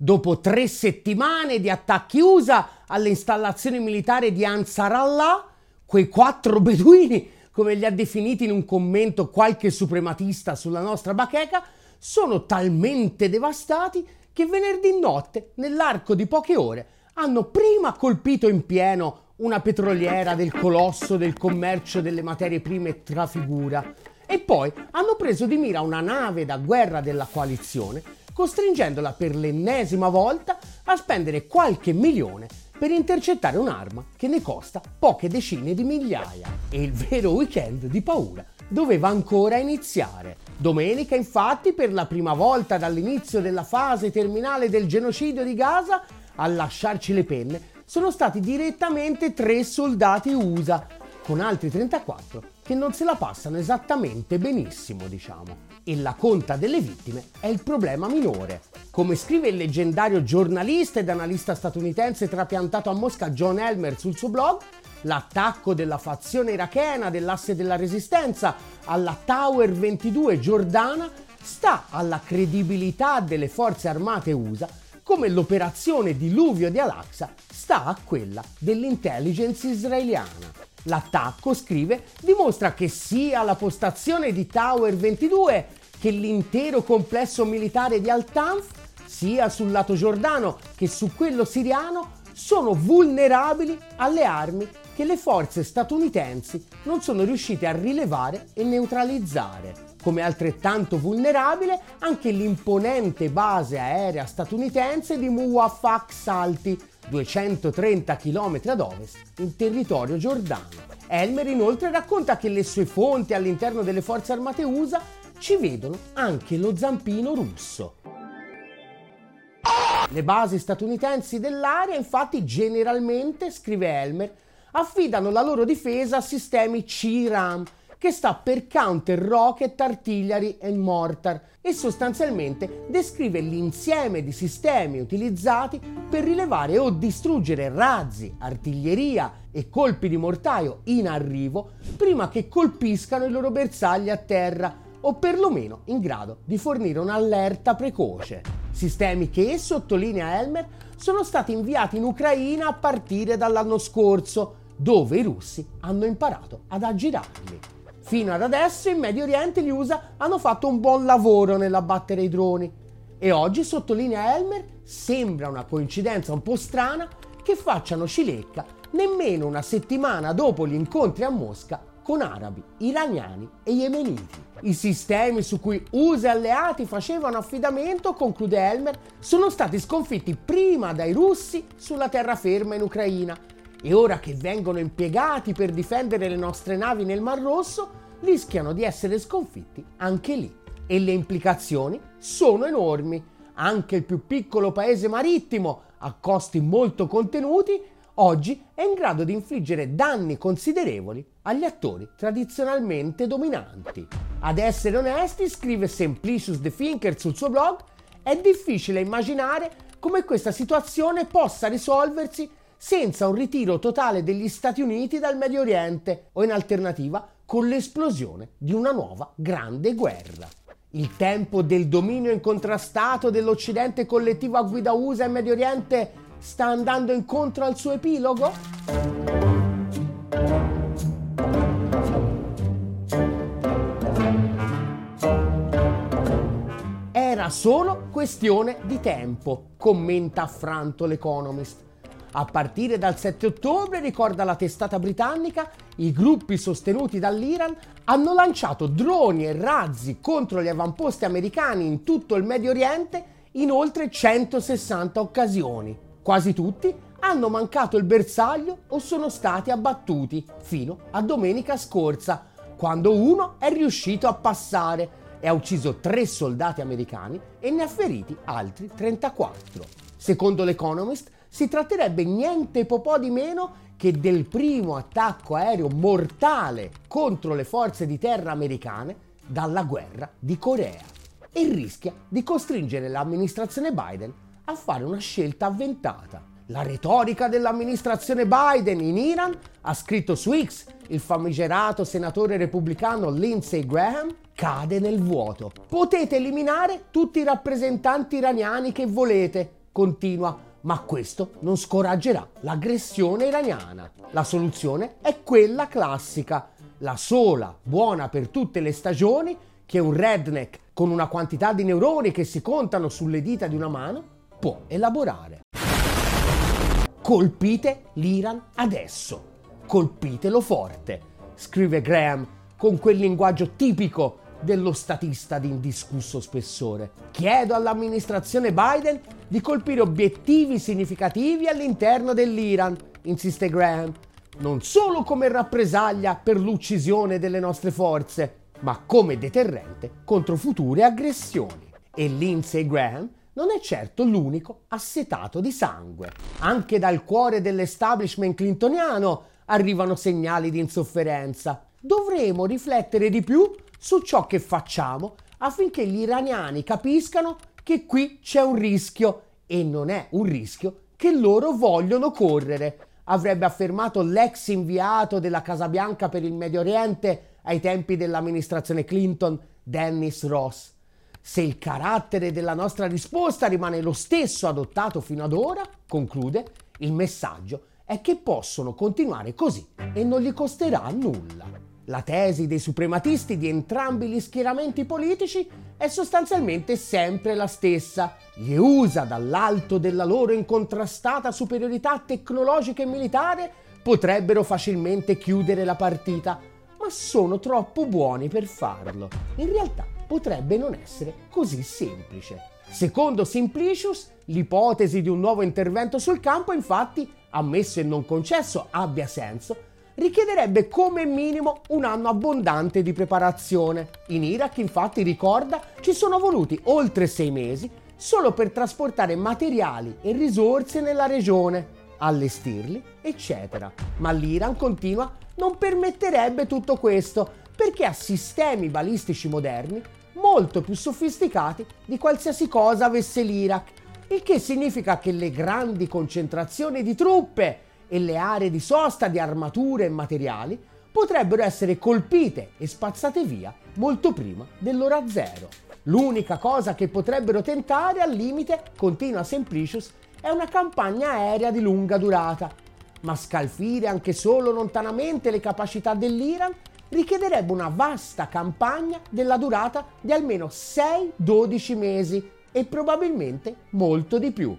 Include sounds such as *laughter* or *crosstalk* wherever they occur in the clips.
Dopo tre settimane di attacchi USA alle installazioni militari di Ansar Allah, quei quattro *laughs* beduini, come li ha definiti in un commento qualche suprematista sulla nostra bacheca, sono talmente devastati che venerdì notte, nell'arco di poche ore, hanno prima colpito in pieno una petroliera del colosso del commercio delle materie prime Trafigura e poi hanno preso di mira una nave da guerra della coalizione, costringendola per l'ennesima volta a spendere qualche milione per intercettare un'arma che ne costa poche decine di migliaia. E il vero weekend di paura doveva ancora iniziare. Domenica, infatti, per la prima volta dall'inizio della fase terminale del genocidio di Gaza, a lasciarci le penne sono stati direttamente tre soldati USA, con altri 34 che non se la passano esattamente benissimo, diciamo. E la conta delle vittime è il problema minore. Come scrive il leggendario giornalista ed analista statunitense trapiantato a Mosca John Elmer sul suo blog, l'attacco della fazione irachena dell'asse della resistenza alla Tower 22 giordana sta alla credibilità delle forze armate USA come l'operazione diluvio di Al-Aqsa sta a quella dell'intelligence israeliana. L'attacco, scrive, dimostra che sia la postazione di Tower 22 che l'intero complesso militare di Al-Tanf, sia sul lato giordano che su quello siriano, sono vulnerabili alle armi che le forze statunitensi non sono riuscite a rilevare e neutralizzare. Come altrettanto vulnerabile anche l'imponente base aerea statunitense di Muwafaq Salti, 230 km ad ovest, in territorio giordano. Elmer inoltre racconta che le sue fonti all'interno delle forze armate USA ci vedono anche lo zampino russo. Le basi statunitensi dell'area infatti generalmente, scrive Elmer, affidano la loro difesa a sistemi C-RAM, che sta per Counter Rocket Artillery and Mortar e sostanzialmente descrive l'insieme di sistemi utilizzati per rilevare o distruggere razzi, artiglieria e colpi di mortaio in arrivo prima che colpiscano i loro bersagli a terra o perlomeno in grado di fornire un'allerta precoce. Sistemi che, sottolinea Elmer, sono stati inviati in Ucraina a partire dall'anno scorso, dove i russi hanno imparato ad aggirarli. Fino ad adesso in Medio Oriente gli USA hanno fatto un buon lavoro nell'abbattere i droni e oggi, sottolinea Elmer, sembra una coincidenza un po' strana che facciano cilecca nemmeno una settimana dopo gli incontri a Mosca con arabi, iraniani e yemeniti. I sistemi su cui USA e alleati facevano affidamento, conclude Elmer, sono stati sconfitti prima dai russi sulla terraferma in Ucraina e ora che vengono impiegati per difendere le nostre navi nel Mar Rosso, rischiano di essere sconfitti anche lì. E le implicazioni sono enormi. Anche il più piccolo paese marittimo, a costi molto contenuti, oggi è in grado di infliggere danni considerevoli agli attori tradizionalmente dominanti. Ad essere onesti, scrive Simplicius The Thinker sul suo blog, è difficile immaginare come questa situazione possa risolversi senza un ritiro totale degli Stati Uniti dal Medio Oriente o in alternativa con l'esplosione di una nuova grande guerra. Il tempo del dominio incontrastato dell'Occidente collettivo a guida USA in Medio Oriente sta andando incontro al suo epilogo? Era solo questione di tempo, commenta affranto l'Economist. A partire dal 7 ottobre, ricorda la testata britannica, i gruppi sostenuti dall'Iran hanno lanciato droni e razzi contro gli avamposti americani in tutto il Medio Oriente in oltre 160 occasioni. Quasi tutti hanno mancato il bersaglio o sono stati abbattuti fino a domenica scorsa, quando uno è riuscito a passare e ha ucciso tre soldati americani e ne ha feriti altri 34. Secondo l'Economist, si tratterebbe niente po' di meno che del primo attacco aereo mortale contro le forze di terra americane dalla guerra di Corea e rischia di costringere l'amministrazione Biden a fare una scelta avventata. La retorica dell'amministrazione Biden in Iran, ha scritto su X il famigerato senatore repubblicano Lindsey Graham, cade nel vuoto. Potete eliminare tutti i rappresentanti iraniani che volete, continua ma questo non scoraggerà l'aggressione iraniana. La soluzione è quella classica, la sola buona per tutte le stagioni che un redneck con una quantità di neuroni che si contano sulle dita di una mano può elaborare. Colpite l'Iran adesso, colpitelo forte, scrive Graham con quel linguaggio tipico dello statista di indiscusso spessore. Chiedo all'amministrazione Biden di colpire obiettivi significativi all'interno dell'Iran, insiste Graham, non solo come rappresaglia per l'uccisione delle nostre forze, ma come deterrente contro future aggressioni. E Lindsey Graham non è certo l'unico assetato di sangue. Anche dal cuore dell'establishment clintoniano arrivano segnali di insofferenza. Dovremo riflettere di più su ciò che facciamo affinché gli iraniani capiscano che qui c'è un rischio e non è un rischio che loro vogliono correre, avrebbe affermato l'ex inviato della Casa Bianca per il Medio Oriente ai tempi dell'amministrazione Clinton, Dennis Ross. Se il carattere della nostra risposta rimane lo stesso adottato fino ad ora, conclude, il messaggio è che possono continuare così e non gli costerà nulla. La tesi dei suprematisti di entrambi gli schieramenti politici è sostanzialmente sempre la stessa. Gli USA, dall'alto della loro incontrastata superiorità tecnologica e militare, potrebbero facilmente chiudere la partita, ma sono troppo buoni per farlo. In realtà potrebbe non essere così semplice. Secondo Simplicius, l'ipotesi di un nuovo intervento sul campo, infatti, ammesso e non concesso abbia senso, richiederebbe come minimo un anno abbondante di preparazione. In Iraq, infatti, ricorda, ci sono voluti oltre sei mesi solo per trasportare materiali e risorse nella regione, allestirli, eccetera. Ma l'Iran continua non permetterebbe tutto questo perché ha sistemi balistici moderni molto più sofisticati di qualsiasi cosa avesse l'Iraq, il che significa che le grandi concentrazioni di truppe e le aree di sosta di armature e materiali potrebbero essere colpite e spazzate via molto prima dell'ora zero. L'unica cosa che potrebbero tentare al limite, continua Semplicius, è una campagna aerea di lunga durata, ma scalfire anche solo lontanamente le capacità dell'Iran richiederebbe una vasta campagna della durata di almeno 6-12 mesi e probabilmente molto di più.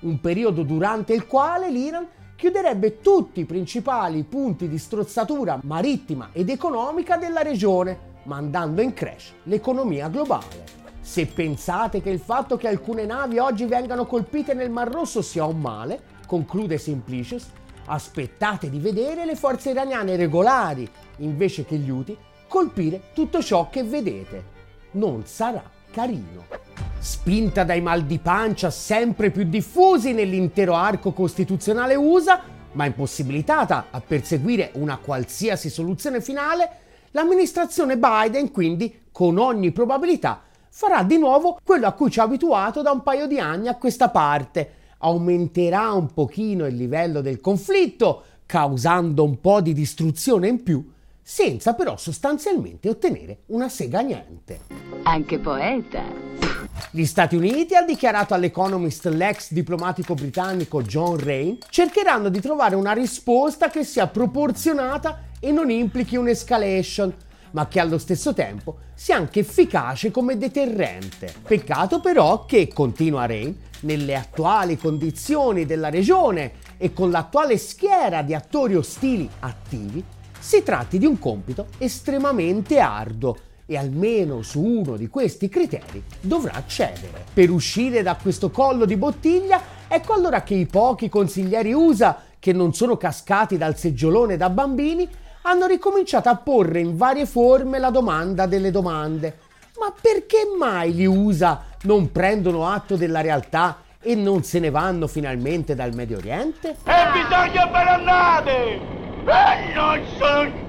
Un periodo durante il quale l'Iran chiuderebbe tutti i principali punti di strozzatura marittima ed economica della regione, mandando in crash l'economia globale. Se pensate che il fatto che alcune navi oggi vengano colpite nel Mar Rosso sia un male, conclude Simplicius, aspettate di vedere le forze iraniane regolari, invece che gli UTI, colpire tutto ciò che vedete. Non sarà carino spinta dai mal di pancia sempre più diffusi nell'intero arco costituzionale USA, ma impossibilitata a perseguire una qualsiasi soluzione finale, l'amministrazione Biden quindi, con ogni probabilità, farà di nuovo quello a cui ci ha abituato da un paio di anni a questa parte. Aumenterà un pochino il livello del conflitto, causando un po' di distruzione in più, senza però sostanzialmente ottenere una sega niente. Anche poeta. Gli Stati Uniti, ha dichiarato all'Economist l'ex diplomatico britannico John Rain, cercheranno di trovare una risposta che sia proporzionata e non implichi un'escalation, ma che allo stesso tempo sia anche efficace come deterrente. Peccato però che, continua Rain, nelle attuali condizioni della regione e con l'attuale schiera di attori ostili attivi, si tratti di un compito estremamente arduo e almeno su uno di questi criteri dovrà cedere. Per uscire da questo collo di bottiglia, ecco allora che i pochi consiglieri USA che non sono cascati dal seggiolone da bambini hanno ricominciato a porre in varie forme la domanda delle domande. Ma perché mai gli USA non prendono atto della realtà e non se ne vanno finalmente dal Medio Oriente? E bisogna barannate! E non sono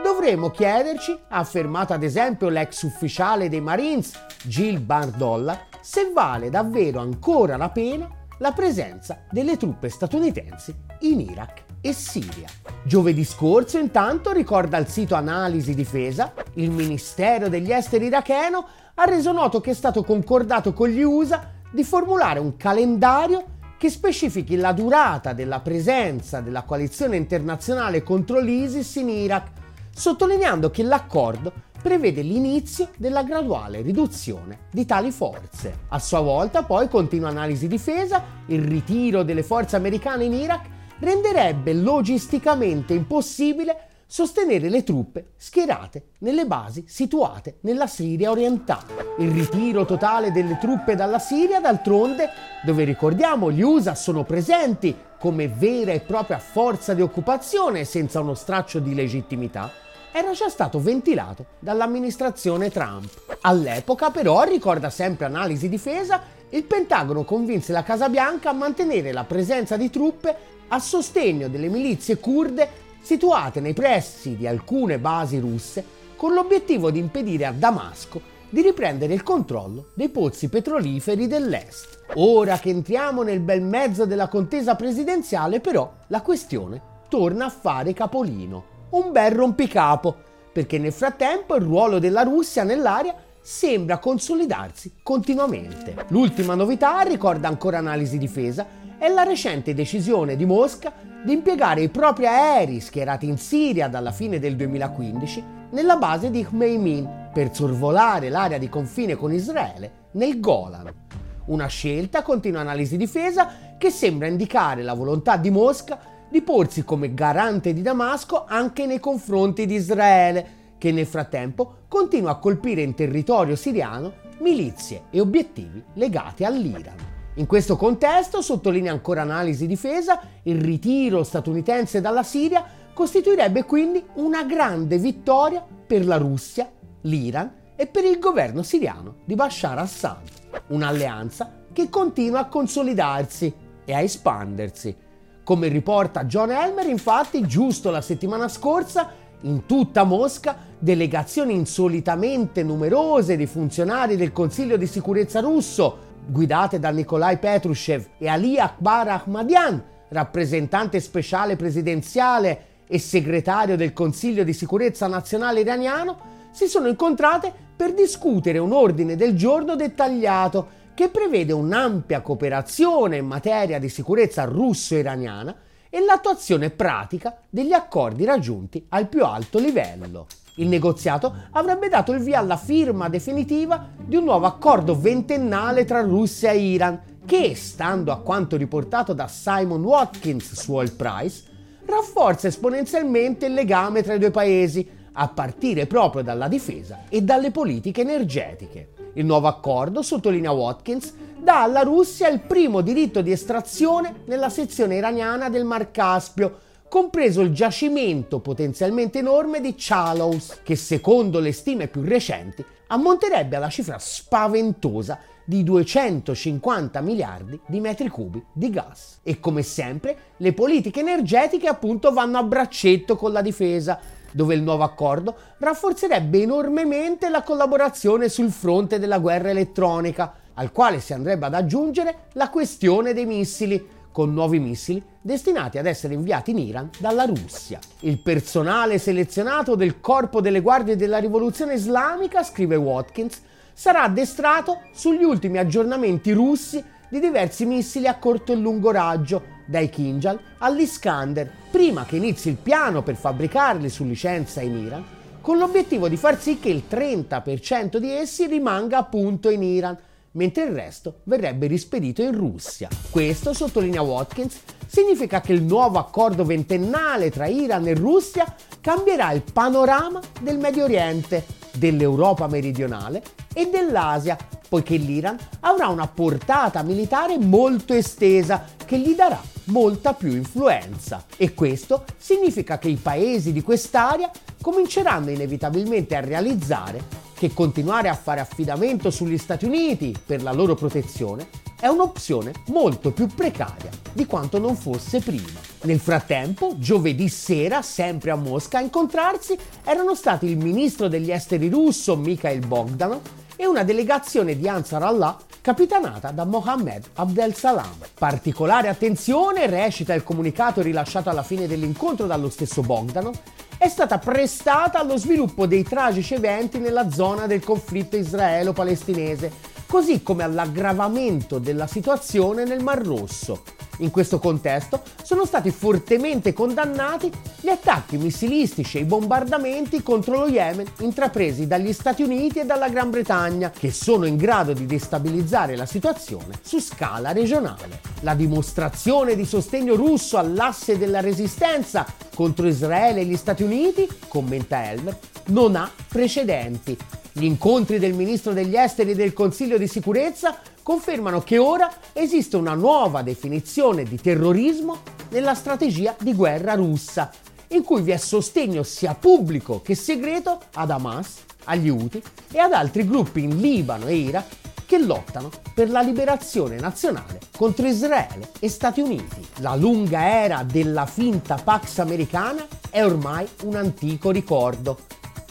Dovremmo chiederci, ha affermato ad esempio l'ex ufficiale dei Marines Jill Bardolla, se vale davvero ancora la pena la presenza delle truppe statunitensi in Iraq e Siria. Giovedì scorso, intanto, ricorda il sito Analisi Difesa, il Ministero degli Esteri iracheno ha reso noto che è stato concordato con gli USA di formulare un calendario che specifichi la durata della presenza della coalizione internazionale contro l'ISIS in Iraq, sottolineando che l'accordo prevede l'inizio della graduale riduzione di tali forze. A sua volta, poi, continua analisi difesa, il ritiro delle forze americane in Iraq renderebbe logisticamente impossibile sostenere le truppe schierate nelle basi situate nella Siria orientale. Il ritiro totale delle truppe dalla Siria, d'altronde, dove ricordiamo gli USA sono presenti come vera e propria forza di occupazione senza uno straccio di legittimità, era già stato ventilato dall'amministrazione Trump. All'epoca però, ricorda sempre Analisi Difesa, il Pentagono convinse la Casa Bianca a mantenere la presenza di truppe a sostegno delle milizie kurde situate nei pressi di alcune basi russe con l'obiettivo di impedire a Damasco di riprendere il controllo dei pozzi petroliferi dell'est. Ora che entriamo nel bel mezzo della contesa presidenziale, però, la questione torna a fare capolino. Un bel rompicapo, perché nel frattempo il ruolo della Russia nell'area sembra consolidarsi continuamente. L'ultima novità, ricorda ancora analisi difesa, è la recente decisione di Mosca di impiegare i propri aerei schierati in Siria dalla fine del 2015 nella base di Khmeimin per sorvolare l'area di confine con Israele nel Golan. Una scelta, continua analisi difesa, che sembra indicare la volontà di Mosca di porsi come garante di Damasco anche nei confronti di Israele, che nel frattempo continua a colpire in territorio siriano milizie e obiettivi legati all'Iran. In questo contesto, sottolinea ancora analisi difesa, il ritiro statunitense dalla Siria costituirebbe quindi una grande vittoria per la Russia, l'Iran e per il governo siriano di Bashar Assad. Un'alleanza che continua a consolidarsi e a espandersi. Come riporta John Elmer, infatti, giusto la settimana scorsa, in tutta Mosca, delegazioni insolitamente numerose di funzionari del Consiglio di sicurezza russo, guidate da Nikolai Petrushev e Ali Akbar Ahmadian, rappresentante speciale presidenziale e segretario del Consiglio di sicurezza nazionale iraniano, si sono incontrate per discutere un ordine del giorno dettagliato che prevede un'ampia cooperazione in materia di sicurezza russo-iraniana e l'attuazione pratica degli accordi raggiunti al più alto livello. Il negoziato avrebbe dato il via alla firma definitiva di un nuovo accordo ventennale tra Russia e Iran, che, stando a quanto riportato da Simon Watkins su Oil Price, rafforza esponenzialmente il legame tra i due paesi, a partire proprio dalla difesa e dalle politiche energetiche. Il nuovo accordo, sottolinea Watkins, dà alla Russia il primo diritto di estrazione nella sezione iraniana del Mar Caspio, compreso il giacimento potenzialmente enorme di Chalos, che secondo le stime più recenti ammonterebbe alla cifra spaventosa di 250 miliardi di metri cubi di gas. E come sempre, le politiche energetiche appunto vanno a braccetto con la difesa, dove il nuovo accordo rafforzerebbe enormemente la collaborazione sul fronte della guerra elettronica, al quale si andrebbe ad aggiungere la questione dei missili, con nuovi missili destinati ad essere inviati in Iran dalla Russia. Il personale selezionato del Corpo delle Guardie della Rivoluzione Islamica, scrive Watkins, sarà addestrato sugli ultimi aggiornamenti russi di diversi missili a corto e lungo raggio, dai Kinjal all'Iskander, prima che inizi il piano per fabbricarli su licenza in Iran, con l'obiettivo di far sì che il 30% di essi rimanga appunto in Iran, mentre il resto verrebbe rispedito in Russia. Questo, sottolinea Watkins, significa che il nuovo accordo ventennale tra Iran e Russia cambierà il panorama del Medio Oriente, dell'Europa meridionale e dell'Asia, poiché l'Iran avrà una portata militare molto estesa che gli darà molta più influenza. E questo significa che i paesi di quest'area cominceranno inevitabilmente a realizzare che continuare a fare affidamento sugli Stati Uniti per la loro protezione è un'opzione molto più precaria di quanto non fosse prima. Nel frattempo, giovedì sera, sempre a Mosca, a incontrarsi erano stati il ministro degli esteri russo Mikhail Bogdanov e una delegazione di Ansar Allah capitanata da Mohammed Abdel Salam. Particolare attenzione, recita il comunicato rilasciato alla fine dell'incontro dallo stesso Bogdanov, è stata prestata allo sviluppo dei tragici eventi nella zona del conflitto israelo-palestinese, così come all'aggravamento della situazione nel Mar Rosso. In questo contesto sono stati fortemente condannati gli attacchi missilistici e i bombardamenti contro lo Yemen intrapresi dagli Stati Uniti e dalla Gran Bretagna, che sono in grado di destabilizzare la situazione su scala regionale. La dimostrazione di sostegno russo all'asse della resistenza contro Israele e gli Stati Uniti, commenta Elmer, non ha precedenti. Gli incontri del ministro degli esteri e del Consiglio di sicurezza confermano che ora esiste una nuova definizione di terrorismo nella strategia di guerra russa, in cui vi è sostegno sia pubblico che segreto ad Hamas, agli Houthi e ad altri gruppi in Libano e Iraq che lottano per la liberazione nazionale contro Israele e Stati Uniti. La lunga era della finta Pax americana è ormai un antico ricordo.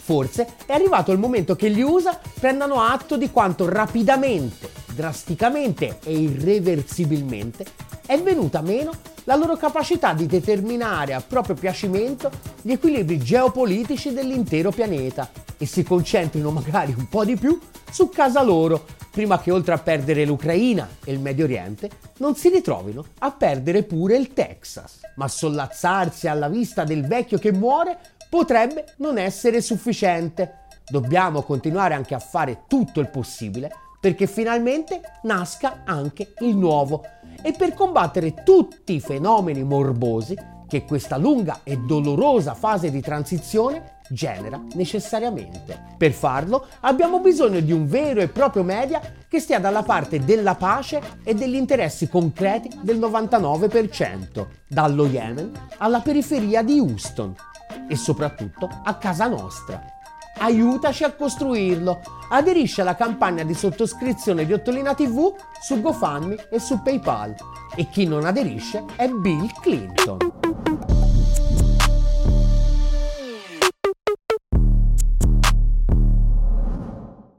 Forse è arrivato il momento che gli USA prendano atto di quanto rapidamente drasticamente e irreversibilmente, è venuta meno la loro capacità di determinare a proprio piacimento gli equilibri geopolitici dell'intero pianeta e si concentrino magari un po' di più su casa loro, prima che oltre a perdere l'Ucraina e il Medio Oriente, non si ritrovino a perdere pure il Texas. Ma sollazzarsi alla vista del vecchio che muore potrebbe non essere sufficiente. Dobbiamo continuare anche a fare tutto il possibile perché finalmente nasca anche il nuovo e per combattere tutti i fenomeni morbosi che questa lunga e dolorosa fase di transizione genera necessariamente. Per farlo abbiamo bisogno di un vero e proprio media che stia dalla parte della pace e degli interessi concreti del 99%, dallo Yemen alla periferia di Houston e soprattutto a casa nostra aiutaci a costruirlo. Aderisci alla campagna di sottoscrizione di Ottolina TV su GoFundMe e su PayPal. E chi non aderisce è Bill Clinton.